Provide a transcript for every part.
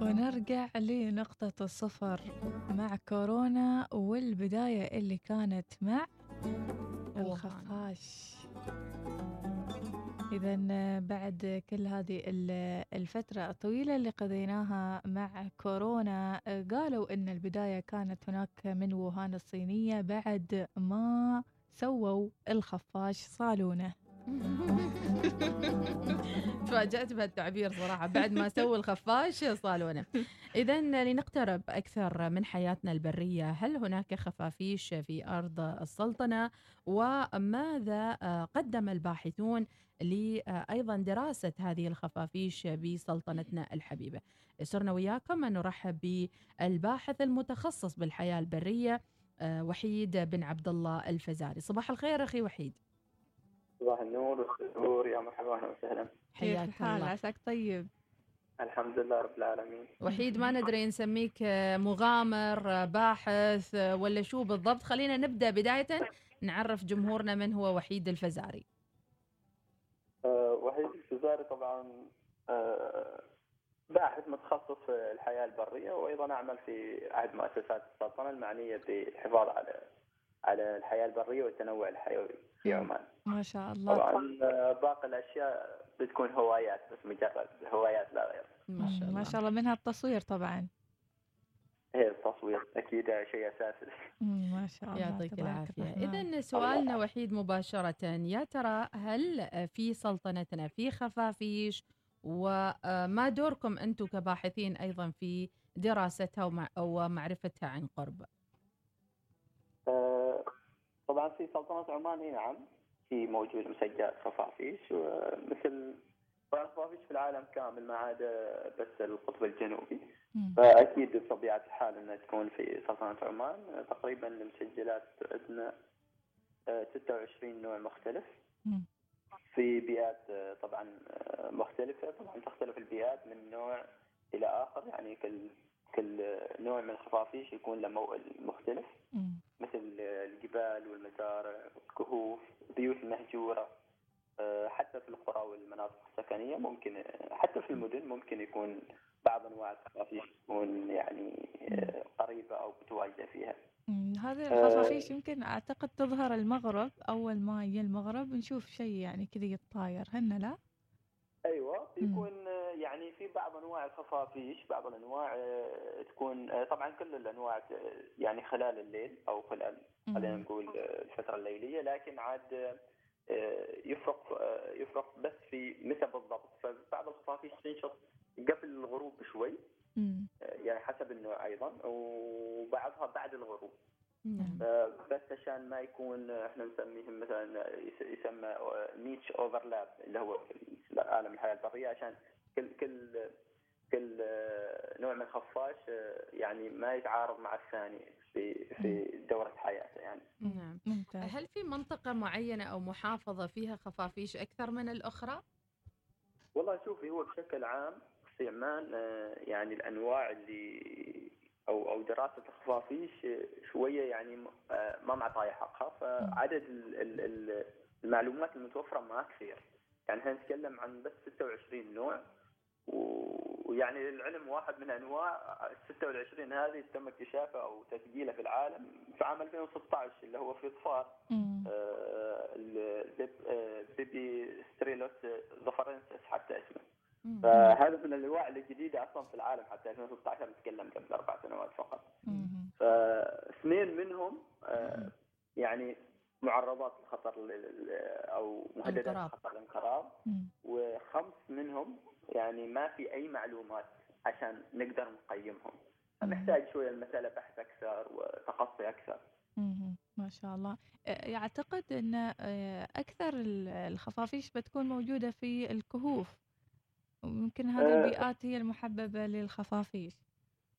ونرجع لنقطة الصفر مع كورونا والبداية اللي كانت مع الخفاش. إذا بعد كل هذه ال- الفترة الطويلة اللي قضيناها مع كورونا قالوا إن البداية كانت هناك من ووهان الصينية بعد ما سووا الخفاش صالونه. تفاجأت بهالتعبير صراحة بعد ما سووا الخفاش صالونا إذا لنقترب أكثر من حياتنا البرية هل هناك خفافيش في أرض السلطنة؟ وماذا آه، قدم الباحثون لأيضا دراسة هذه الخفافيش بسلطنتنا الحبيبة؟ صرنا وياكم أن نرحب بالباحث المتخصص بالحياة البرية آه، وحيد بن عبد الله الفزاري. صباح الخير أخي وحيد. صباح النور والسرور يا مرحبا أهلا وسهلا. كيف حياك الحال الله. عساك طيب؟ الحمد لله رب العالمين. وحيد ما ندري نسميك آه، مغامر آه، باحث آه، ولا شو بالضبط. خلينا نبدأ بداية. نعرف جمهورنا من هو وحيد الفزاري. أه وحيد الفزاري طبعا أه باحث متخصص في الحياة البرية وأيضا أعمل في احد مؤسسات السلطنة المعنية بالحفاظ على على الحياة البرية والتنوع الحيوي في عمان. ما شاء الله. طبعا آه، باقي الأشياء بتكون هوايات بس مجرد هوايات لا غير. ما شاء الله. ما شاء الله. منها التصوير طبعا. هي التصوير أكيد شيء أساسي. ما شاء الله. يعطيك العافية. اذا سؤالنا وحيد مباشرة. يا ترى هل في سلطنتنا في خفافيش؟ وما دوركم أنتم كباحثين أيضا في دراستها ومع- ومعرفتها عن قرب؟ آه، طبعا في سلطنة عمان إي نعم في موجود مسجات خفافيش ومثل طبعاً الخفافيش في العالم كامل ما عدا بس القطب الجنوبي. فأكيد بطبيعة الحال إنها تكون في سلطنة عمان آه، تقريبا المسجلات عندنا آه، 26 نوع مختلف مم. في بيئات آه، طبعا آه، مختلفة طبعا تختلف البيئات من نوع إلى آخر يعني كل كل نوع من الخفافيش يكون له موئل مختلف. مثل الجبال والمزارع والكهوف البيوت المهجورة آه، حتى في القرى والمناطق السكنية ممكن آه، حتى في المدن ممكن يكون بعض أنواع الخفافيش تكون يعني آه، قريبة أو متواجدة فيها. هذه. الخفافيش يمكن أعتقد تظهر المغرب أول ما يجي المغرب نشوف شيء يعني كذا يتطاير هن لا أيوه بيكون يعني في بعض أنواع الخفافيش بعض الأنواع آه، تكون آه، طبعا كل الأنواع آه، يعني خلال الليل أو خلال خلينا. نقول الفترة الليلية لكن عاد يفرق يفرق بس في متى بالضبط. فبعض الخفافيش تنشط قبل الغروب بشوي يعني حسب النوع أيضا وبعضها بعد الغروب. نعم. بس عشان ما يكون إحنا نسميهم مثلا يس- يسمى نيتش أوفرلاب اللي هو عالم الحياة البرية عشان كل كل كل نوع من الخفاش آه، يعني ما يتعارض مع الثاني في في دورة حياته يعني. نعم ممتاز. هل في منطقة معينة أو محافظة فيها خفافيش أكثر من الأخرى؟ والله شوفي هو بشكل عام في عمان آه، يعني الأنواع اللي أو أو دراسة الخفافيش آه، شوية يعني ما معطاها حقها فعدد ال- ال- ال- المعلومات المتوفرة ما كثير. يعني إحنا نتكلم عن بس 26 نوع. ويعني العلم واحد من أنواع ال 26 هذه تم اكتشافها أو تسجيلها في العالم في عام 2016 اللي هو في صفار. آه، آه، بيبي ستريلوس ظفرنسس حتى اسمه. فهذا من الأنواع الجديدة أصلا في العالم حتى 2016 نتكلم قبل أربع سنوات فقط. فاثنين منهم آه، يعني معرضات للخطر لل- أو مهددات. لخطر الانقراض. وخمس منهم يعني ما في أي معلومات عشان نقدر نقيمهم فنحتاج شوية المسألة بحث أكثر وتخصصي أكثر. ما شاء الله يعتقد إن أكثر ال- الخفافيش بتكون موجودة في الكهوف ويمكن هذه. البيئات هي المحببة للخفافيش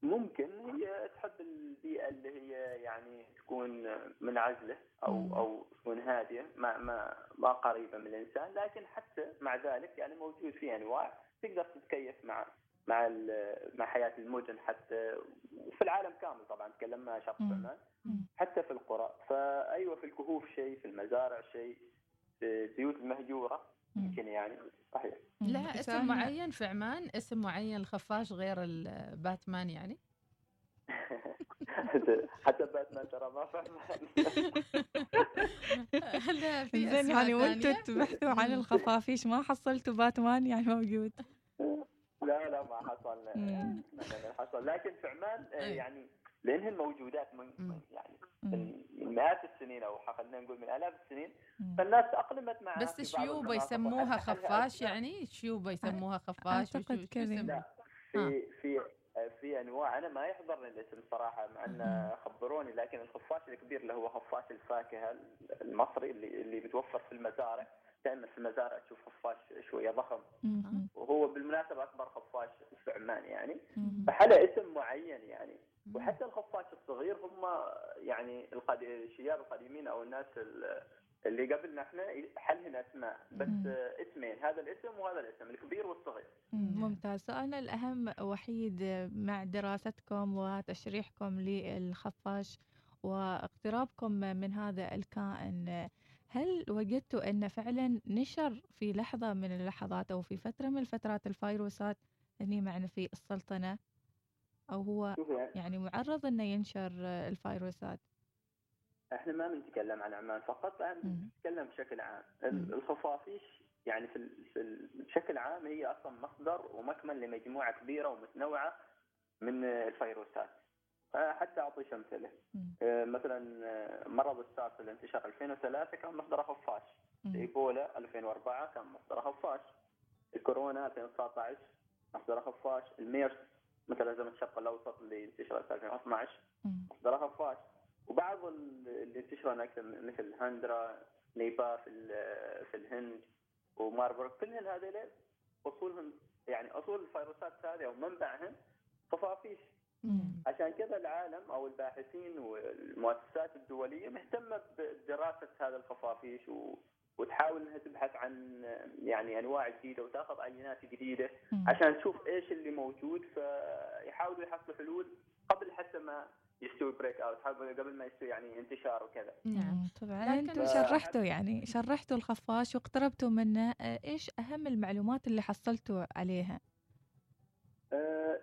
ممكن هي تحب البيئة اللي هي يعني تكون منعزلة أو مم. أو تكون هادية ما ما ما قريبة من الإنسان لكن حتى مع ذلك يعني موجود في أنواع تقدر تتكيف مع مع ال- مع حياة المدن حتى وفي العالم كامل طبعا تكلمنا شرق. عمان. حتى في القرى فأيوة في الكهوف شيء في المزارع شيء في البيوت المهجورة مم. يمكن يعني صحيح لا اسم معين في عمان اسم معين الخفاش غير الباتمان يعني حتى باتمان ترى ما فهم لا في زين يعني ثانية؟ تبحثوا عن. الخفافيش ما حصلتوا باتمان يعني موجود لا لا ما حصل حصل لكن في عمان آه، أي. يعني لانهن موجودات من يعني. من مئات السنين أو خلينا نقول من آلاف السنين. فالناس تاقلمت معها بس المناطق يسموها خفاش. يعني شيوبة يسموها خفاش شو كذا. في في في أنواع. أنا ما يحضرني الاسم صراحة مع ان خبروني لكن الخفاش الكبير اللي هو خفاش الفاكهة المصري اللي اللي متوفر في المزارع. دائما في المزارع تشوف خفاش شوية ضخم. وهو بالمناسبة أكبر خفاش في عمان يعني. فحلا اسم معين يعني. وحتى الخفاش الصغير هم يعني الشياب القديمين أو الناس ال- اللي قبلنا إحنا حلهن اسماء بس مم. اسمين هذا الاسم وهذا الاسم الكبير والصغير. مم. ممتاز. سؤالنا الأهم وحيد مع دراستكم وتشريحكم للخفاش واقترابكم من هذا الكائن هل وجدتوا أن فعلا نشر في لحظة من اللحظات أو في فترة من الفترات الفيروسات هني معنا في السلطنة؟ أو هو يعني يعني معرض أنه ينشر الفيروسات؟ إحنا ما بنتكلم عن عمان فقط. بنتكلم بشكل عام الخفافيش يعني في بشكل عام هي أصلا مصدر ومكمن لمجموعة كبيرة ومتنوعة من الفيروسات حتى اعطيك امثله. آه، مثلا آه، مرض السارس اللي انتشر 2003 كان مصدره خفاش. إيبولا 2004 كان مصدره خفاش الكورونا 2019 مصدره خفاش الميرس مثلا زمن الشرق الأوسط اللي انتشر في 2012 مم. مصدرها خفاش وبعض ال- اللي انتشروا أكثر مثل هندرا نيبا في في الهند وماربورغ كلهن هذول أصولهم يعني أصول الفيروسات هذه أو منبعهن خفافيش. عشان كذا العالم أو الباحثين والمؤسسات الدولية مهتمة بدراسة هذا الخفافيش و وتحاول إنها تبحث عن يعني أنواع جديدة وتأخذ عينات جديدة. عشان تشوف إيش اللي موجود فيحاولوا يحصلوا حلول قبل حتى ما يستوي breakout قبل ما يستوي يعني انتشار وكذا. نعم. مم. طبعا. لكن- أنتم ف- شرحتوا يعني شرحتوا الخفاش واقتربتوا منه. آه، إيش أهم المعلومات اللي حصلتوا عليها؟ أه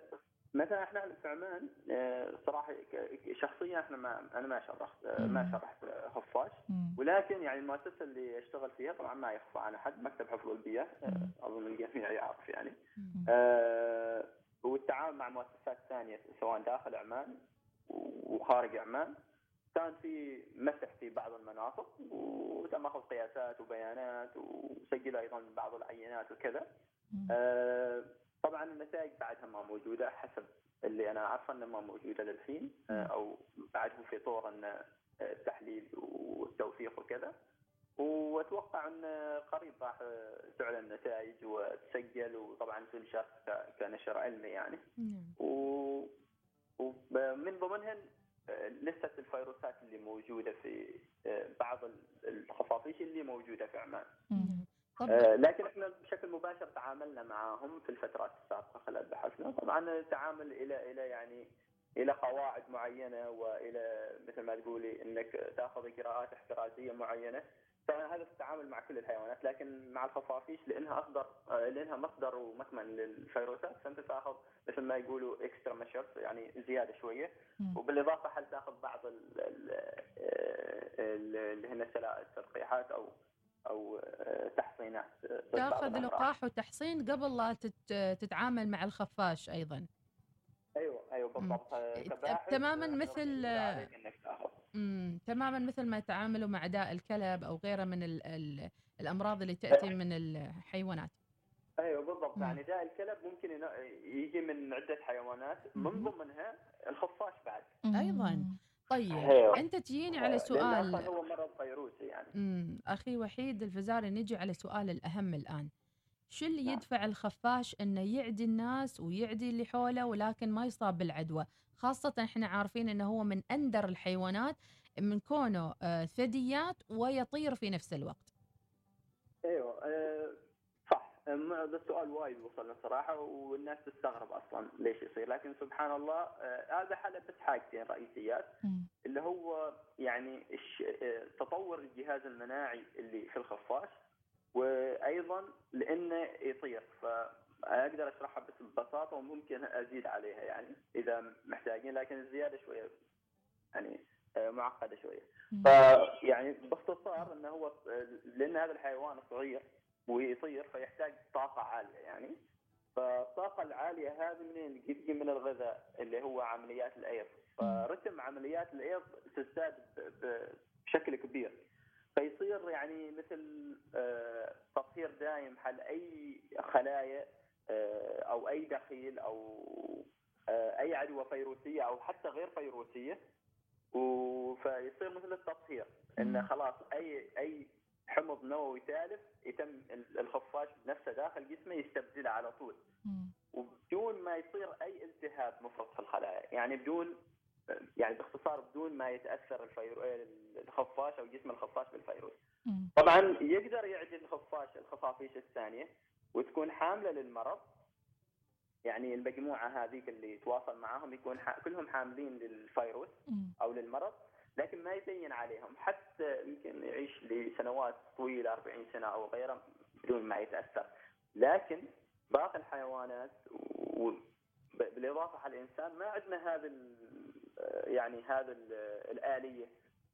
مثلا إحنا في عمان أه صراحة شخصيا إحنا ما أنا ما شرحت أه ما. شرحت خفاش. ولكن يعني المؤسسة اللي أشتغل فيها طبعا ما يخفى عن احد مكتب حفظ البيئه. أظن الجميع يعرف يعني. والتعاون مع مؤسسات ثانية سواء داخل عمان وخارج عمان. كان في مسح في بعض المناطق وتم أخذ قياسات وبيانات وسجل أيضا بعض العينات وكذا. آه، طبعا النتائج بعدها ما موجودة حسب اللي أنا عارفه إنها ما موجودة للحين آه، أو بعدهم في طور إن آه، التحليل والتوثيق وكذا. وأتوقع إن قريب راح تعلن نتائج وتسجل وطبعا تنشر كنشر علمي يعني. نعم. ضمنهن آه، لستة الفيروسات اللي موجودة في آه، بعض ال- الخفافيش اللي موجودة في عمان. آه، لكن إحنا بشكل مباشر تعاملنا معهم في الفترات السابقة خلال بحثنا. طبعا التعامل إلى إلى يعني إلى قواعد معينة وإلى مثل ما تقولي إنك تأخذ إجراءات احترازية معينة. فهذا في التعامل مع كل الحيوانات لكن مع الخفافيش لأنها أصدر آه، لأنها مصدر ومكمن للفيروسات فأنت تأخذ مثل ما يقولوا اكسترا ميشرز يعني زيادة شوية. وبالإضافة هل تأخذ بعض ال- اللي هن التلقيحات أو أو آه، تحصينات تأخذ. لقاح وتحصين قبل لا تت- تتعامل مع الخفاش أيضا أيوه أيوه بالضبط آه، تماماً آه، مثل-. امم تماما مثل ما يتعاملوا مع داء الكلب أو غيره من ال ال الأمراض اللي تأتي من الحيوانات أيوه بالضبط مم. يعني داء الكلب ممكن يجي من عدة حيوانات من. ضمنها الخفاش بعد أيضاً. مم. طيب أيوة. أنت تجيني على سؤال هو مرض فيروسي يعني امم أخي وحيد الفزاري نجي على سؤال الأهم الآن شو اللي نعم. يدفع الخفاش إنه يعدي الناس ويعدي اللي حوله ولكن ما يصاب بالعدوى؟ خاصة إحنا عارفين إنه هو من أندر الحيوانات من كونه آه، ثدييات ويطير في نفس الوقت. أيوه آه، صح. هذا السؤال وايد وصلنا صراحة والناس تستغرب أصلا ليش يصير. لكن سبحان الله آه، هذا حل بس حاجتين رئيسيات. اللي هو يعني آه، تطور الجهاز المناعي اللي في الخفاش. وأيضا لأنه يطير فأقدر أشرحها بس ببساطة وممكن أزيد عليها يعني إذا محتاجين لكن الزيادة شوية يعني آه، معقدة شوية. فيعني باختصار إنه هو لأن هذا الحيوان صغير ويطير فيحتاج طاقة عالية يعني. فالطاقة العالية هذه منين؟ تجي من الغذاء اللي هو عمليات الأيض. فرتم عمليات الأيض تزداد بشكل كبير. فيصير يعني مثل آه، تطهير دائم حل أي خلايا آه، أو أي دخيل أو آه، أي عدوى فيروسية أو حتى غير فيروسية فيصير مثل التطهير انه. خلاص أي أي حمض نووي تالف يتم ال- الخفاش نفسه داخل جسمه يستبدله على طول. وبدون ما يصير أي التهاب مفرط في الخلايا يعني بدون يعني باختصار بدون ما يتأثر الفيرو... الخفاش أو جسم الخفاش بالفيروس. طبعا يقدر يعدي الخفاش الخفافيش الثانية وتكون حاملة للمرض يعني المجموعة هذيك اللي يتواصل معاهم يكون ح... كلهم حاملين للفيروس. أو للمرض لكن ما يبين عليهم حتى يمكن يعيش لسنوات طويلة 40 سنة أو غيره بدون ما يتأثر لكن باقي الحيوانات و... بالإضافة على الإنسان ما عندنا هذا ال- يعني هذا ال- الآلية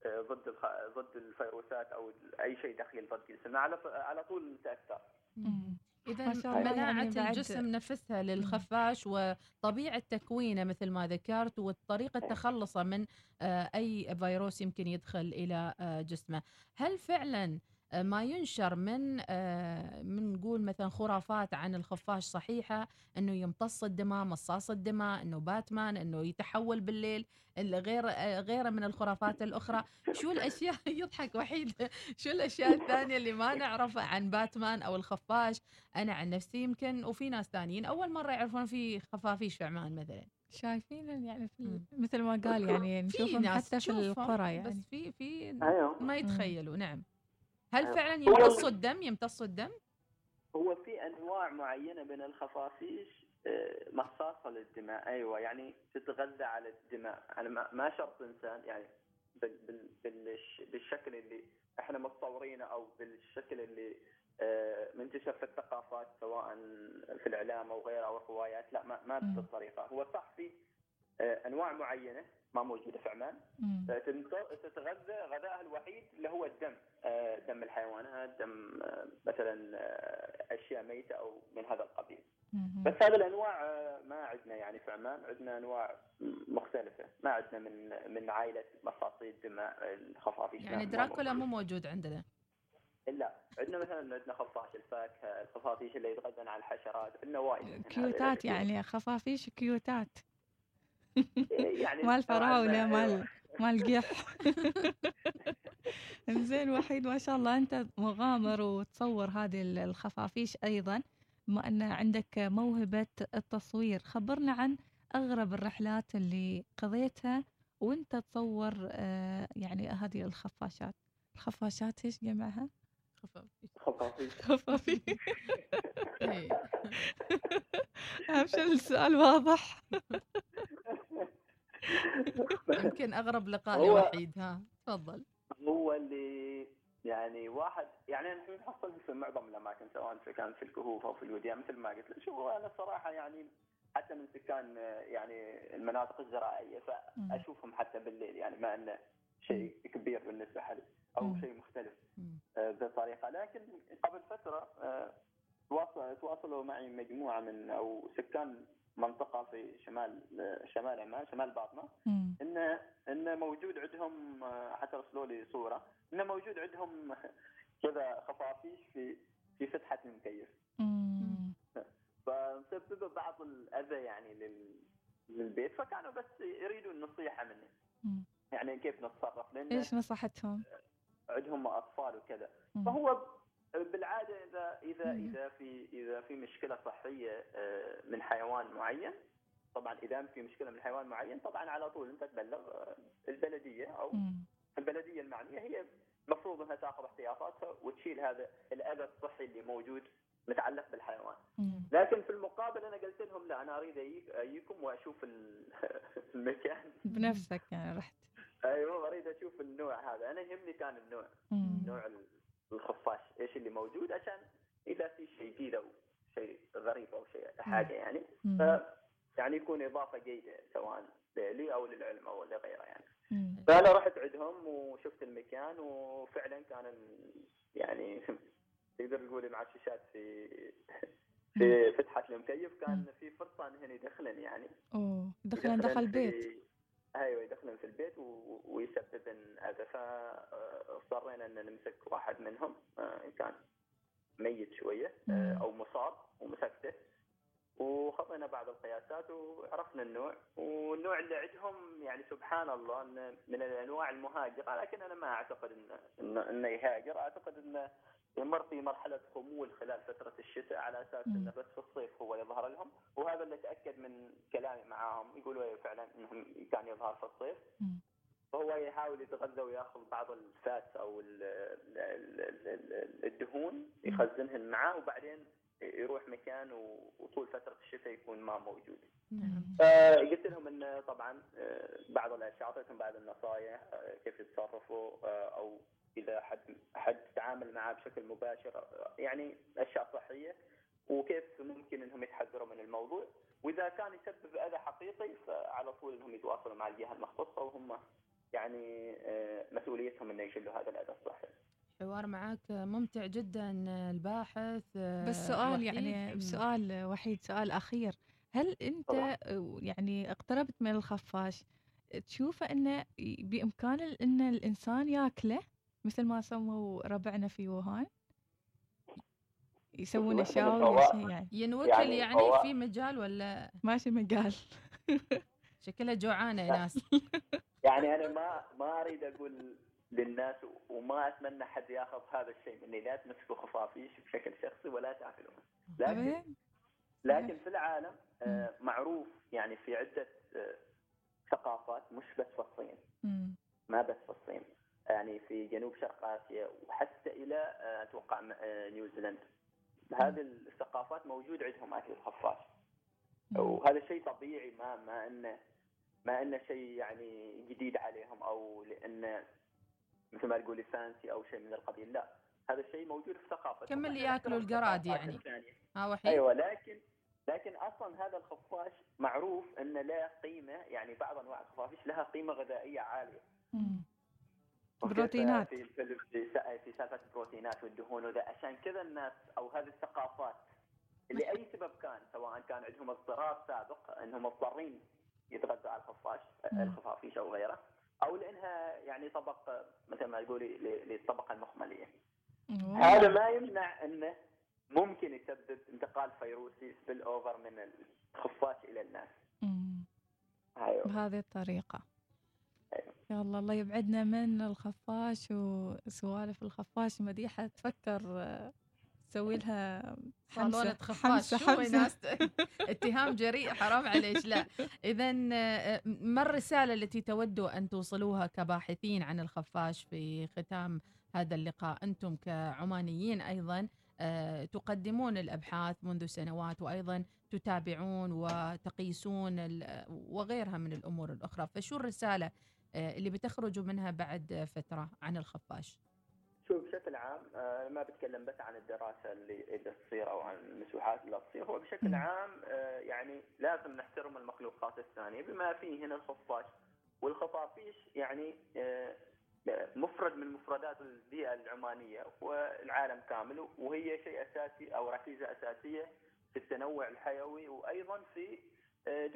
آه، ضد ضد الفيروسات أو أي شيء دخيل ضد جسمنا على على طول نتاثر مم. إذا مناعة يعني الجسم نفسها للخفاش وطبيعة تكوينه مثل ما ذكرت وطريقة تخلصه من آه، أي فيروس يمكن يدخل إلى آه، جسمه. هل فعلا آه، ما ينشر من آه، من نقول مثلا خرافات عن الخفاش صحيحة إنه يمتص الدماء مصاص الدماء إنه باتمان إنه يتحول بالليل ال- غير آه، غيره من الخرافات الأخرى. شو الأشياء؟ يضحك وحيد. شو الأشياء الثانية اللي ما نعرفها عن باتمان أو الخفاش؟ أنا عن نفسي يمكن وفي ناس ثانيين أول مرة يعرفون في خفافيش في عمان مثلا. شايفين يعني في. مثل ما قال يعني نشوفهم حتى في القرى يعني. بس في في أيوه. ما يتخيلوا. نعم. هل أيوة. فعلا يمتصوا الدم؟ يمتصوا الدم؟ هو في أنواع معينة من الخفافيش آه، مصاصة للدماء. أيوه يعني تتغذى على الدماء. أنا ما- ما شرط إنسان يعني بال بال بالش بالشكل اللي إحنا متصورينه أو بالشكل اللي آه، منتشر في الثقافات سواء في الإعلام أو غيره أو الروايات لا ما ما مم. بهذه الطريقة هو صح في آه، أنواع معينة ما موجودة في عمان. تنت- تتغذى غذائها الوحيد اللي هو الدم آه، دم الحيوانات دم آه، مثلا آه، أشياء ميتة أو من هذا القبيل. بس هذه الأنواع آه، ما عندنا يعني في عمان عندنا أنواع مختلفة ما عندنا من من عائلة مصاصي الدماء الخفافيش يعني دراكولا. مو موجود عندنا لا عندنا مثلا عندنا خفاش الفاكهة الخفافيش اللي يتغذون على الحشرات عندنا وايد كيوتات. يعني خفافيش كيوتات يعني مال فراولة طبعاً، مال أيوة. مال قح زين وحيد ما شاء الله أنت مغامر وتصور هذه ال- الخفافيش أيضا. بما أن عندك موهبة التصوير. خبرنا عن أغرب الرحلات اللي قضيتها وأنت تصور آه، يعني هذه الخفاشات. الخفاشات إيش جمعها؟ خفافيش. خفافيش. إيه. عشان السؤال واضح؟ يمكن أغرب لقاء هو- وحيد ها تفضل. هو اللي يعني واحد يعني نحن نحصل في معظم الأماكن سواء في كان في الكهوف أو في الوديان مثل ما قلت لك. شوف أنا الصراحه يعني حتى من سكان يعني المناطق الزراعية فأشوفهم حتى بالليل يعني ما أنه شيء كبير بالنسبة لي أو. شيء مختلف. آه، بطريقه لكن قبل فترة آه، تواصل تواصلوا معي مجموعة من أو سكان منطقة في شمال شمال عمان شمال باطنة. انه انه موجود عندهم حتى رسلوا لي صورة انه موجود عندهم كذا خفافيش في في فتحة المكيف. فمسببه بعض الأذى يعني لل للبيت فكانوا بس يريدون نصيحة مني مم. يعني كيف نتصرف لأن إيش نصحتهم؟ عندهم أطفال وكذا. فهو بالعادة إذا إذا. إذا في إذا في مشكلة صحية آه، من حيوان معين طبعا إذا في مشكلة من حيوان معين طبعا على طول أنت تبلغ آه، البلدية أو. البلدية المعنية هي المفروض أنها تأخذ احتياطاتها وتشيل هذا الأذى الصحي اللي موجود متعلق بالحيوان،. لكن في المقابل أنا قلت لهم لا أنا أريد اجيكم وأشوف ال- المكان بنفسك يعني رحت أيوه أريد أشوف النوع هذا، أنا يهمني كان النوع. نوع الخفاش إيش اللي موجود عشان إذا في شيء جديد أو شيء غريب أو شيء حاجة يعني. ف يعني يكون إضافة جيدة سواء لي أو للعلم أو لغيره يعني. فأنا رحت عندهم وشفت المكان وفعلا كان يعني تقدر تقولي مع الشاشات في في فتحة المكيف كان في فرصة إنهن يدخلن يعني. أوه دخلن دخل بيت أيوه يدخلن في البيت و- ويسببن اذى فاضطرينا إن نمسك واحد منهم آه، كان ميت شوية آه،. أو مصاب ومسكته وخطينا بعض القياسات وعرفنا النوع. والنوع اللي عندهم يعني سبحان الله انه من الأنواع المهاجرة لكن أنا ما أعتقد انه انه, إنه يهاجر. أعتقد انه يمر في مرحلة خمول خلال فترة الشتاء على أساس. إنه بس في الصيف هو يظهر لهم وهذا اللي تأكد من كلامي معاهم يقولوا إيه فعلا إنهم كان يظهر في الصيف. فهو يحاول يتغذى ويأخذ بعض الفات أو ال- ال- ال- ال- الدهون يخزنهن معاه وبعدين يروح مكان وطول فترة الشتاء يكون ما موجود. نعم فقلت لهم إنه طبعا آه، بعض الأشياء أعطيتهم بعض النصائح آه، كيف يتصرفوا آه، أو اذا حد حد تعامل معاه بشكل مباشر آه، يعني أشياء صحية وكيف ممكن إنهم يتحذروا من الموضوع وإذا كان يسبب أذى حقيقي فعلى طول إنهم يتواصلوا مع الجهة المختصة وهم يعني آه، مسؤوليتهم إنه يشيلوا هذا الأذى الصحي. حوار معك ممتع جدا الباحث بس سؤال وحيد. يعني. سؤال وحيد سؤال أخير هل أنت طبعاً. يعني اقتربت من الخفاش تشوفه أنه بإمكان ال- أن الإنسان ياكله مثل ما سووا ربعنا في ووهان يسوون أشياء ولا. شيء يعني ينوكل يعني يعني, هو- في مجال ولا ماشي مقال شكلها جوعانة يا. ناس يعني أنا ما ما أريد أقول للناس وما أتمنى حد يأخذ هذا الشيء مني لا تمسكوا خفافيش بشكل شخصي ولا تاكلوها لكن أبداً؟ لكن في العالم آه، معروف يعني في عدة آه، ثقافات مش بس في الصين. ما بس في الصين يعني في جنوب شرق آسيا وحتى إلى آه، أتوقع آه، نيوزيلندا. هذه الثقافات موجود عندهم اكل الخفاش. وهذا شيء طبيعي ما ما إنه ما إنه شيء يعني جديد عليهم أو لأنه مثل ما تقولي فانسي أو شيء من القبيل لا. هذا الشيء موجود في ثقافتهم. كم اللي يأكلوا القراد يعني؟ ها وحيد؟ أيوه لكن لكن أصلا هذا الخفاش معروف إنه له قيمة يعني بعض أنواع الخفافيش لها قيمة غذائية عالية. بروتينات. في في سالفة البروتينات والدهون وذا عشان كذا الناس أو هذه الثقافات لاي سبب كان سواء كان عندهم اضطرار سابق إنهم مضطرين يتغذوا على الخفاش. الخفافيش أو غيره أو لأنها يعني طبق مثل ما تقولي للطبقة المخملية. هذا ما يمنع إنه ممكن يسبب انتقال فيروسي سبيل اوفر من الخفاش إلى الناس مم. أيوه بهذه الطريقة أيوة. يا الله الله يبعدنا من الخفاش وسوالف الخفاش. مديحة تفكر آه، تسوي لها صالونة خفاش. حمسة شو ناس اتهام جريء حرام عليك. لا. اذا ما الرسالة التي تودوا أن توصلوها كباحثين عن الخفاش في ختام هذا اللقاء؟ أنتم كعمانيين أيضا آه، تقدمون الأبحاث منذ سنوات وأيضا تتابعون وتقيسون وغيرها من الأمور الأخرى. فشو الرسالة آه، اللي بتخرجوا منها بعد فترة عن الخفاش شوف بشكل عام آه، ما بتكلم بس عن الدراسة اللي اللي تصير أو عن المسوحات اللي تصير هو بشكل. عام آه، يعني لازم نحترم المخلوقات الثانية بما فيه هنا الخفاش والخفافيش يعني آه، مفرد من مفردات البيئة العمانية والعالم كامل وهي شيء أساسي أو ركيزة أساسية في التنوع الحيوي وأيضا في آه،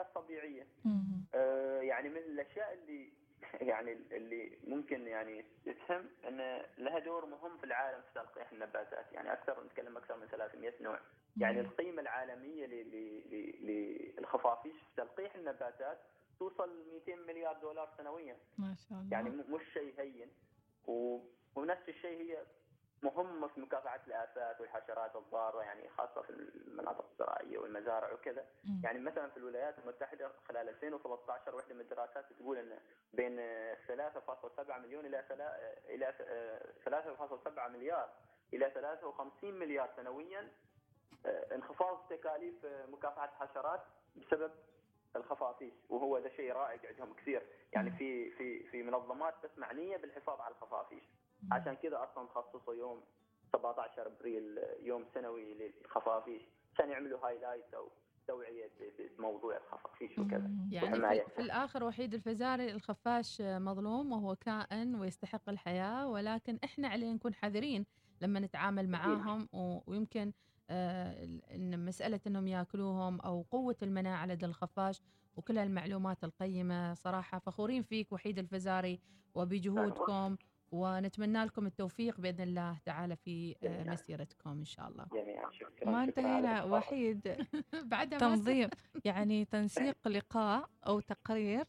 الطبيعية. مم. آه، يعني من الأشياء اللي يعني اللي ممكن يعني تفهم إن لها دور مهم في العالم في تلقيح النباتات. يعني أكثر نتكلم أكثر من 300 نوع. يعني القيمة العالمية للخفافيش في تلقيح النباتات توصل 200 مليار دولار سنويا. ما شاء الله. يعني مش شيء هين. ونفس الشيء هي مهمه في مكافحة الآفات والحشرات الضارة يعني خاصة في المناطق الزراعية والمزارع وكذا. يعني مثلا في الولايات المتحدة خلال 2013 واحدة من الدراسات تقول إن بين 3.7 مليون إلى إلى 3.7 مليار إلى 53 مليار سنويا آه، انخفاض تكاليف مكافحة الحشرات بسبب الخفافيش وهو ده شيء رائج عندهم كثير. يعني في في في منظمات بس معنيه بالحفاظ على الخفافيش. عشان كذا أصلا خصصوا يوم 17 أبريل يوم سنوي للخفافيش عشان يعملوا هايلايت أو توعية بموضوع الخفافيش وكذا. يعني. في, في الآخر وحيد الفزاري الخفاش مظلوم وهو كائن ويستحق الحياة ولكن إحنا علينا نكون حذرين لما نتعامل معاهم ويمكن آه، إن مسألة إنهم يأكلوهم أو قوة المناعة لدى الخفاش وكل المعلومات القيمة صراحة فخورين فيك وحيد الفزاري وبجهودكم ونتمنى لكم التوفيق بإذن الله. تعالى في آه، جميعاً. مسيرتكم إن شاء الله. جميعا. شكرا. ما انتهينا. وحيد. بعدها تنظيم. يعني تنسيق لقاء أو تقرير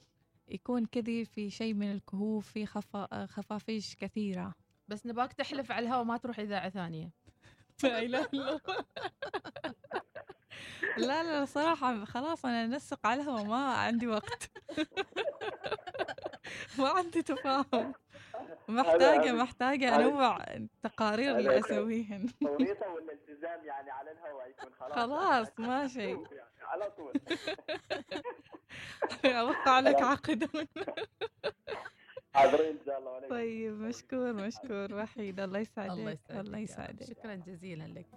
يكون كذي في شيء من الكهوف في خفا خفافيش كثيرة. بس نباك تحلف على الهواء ما تروح إذاعة ثانية. لا إله إلا الله. لا لا صراحة خلاص أنا نسق على الهواء ما عندي وقت. ما عندي تفاهم. محتاجة محتاجة أنوع التقارير اللي أسويهن. ولا التزام يعني على الهواء يكون خلاص. خلاص ما شيء يعني على طول. أوقع لك عقد حاضرين إن شاء الله. طيب مشكور مشكور وحيد. الله يسعدك الله يسعدك الله. يسعدك. شكرا جزيلا لك.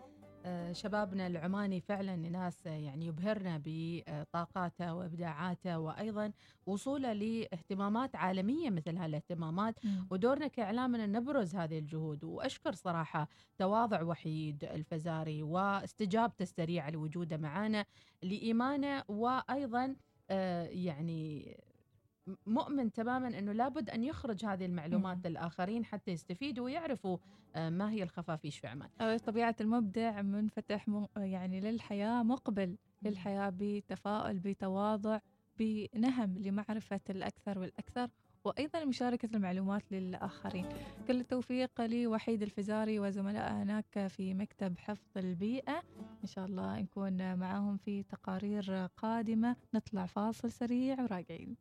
شبابنا العماني فعلا ناس آه، يعني يبهرنا بطاقاته وإبداعاته وأيضا وصوله لاهتمامات عالمية مثل هالاهتمامات. ودورنا كاعلام ان نبرز هذه الجهود. وأشكر صراحة تواضع وحيد الفزاري واستجابته السريعة لوجوده معنا لإيمانه وأيضا آه، يعني مؤمن تماما إنه لابد أن يخرج هذه المعلومات مم. للآخرين حتى يستفيدوا ويعرفوا آه، ما هي الخفافيش في عمان. أو طبيعة المبدع منفتح. يعني للحياة مقبل للحياة بتفاؤل بتواضع بنهم لمعرفة الأكثر والأكثر وأيضا مشاركة المعلومات للآخرين كل التوفيق لوحيد الفزاري وزملاء هناك في مكتب حفظ البيئة إن شاء الله نكون معاهم في تقارير قادمة نطلع فاصل سريع وراجعين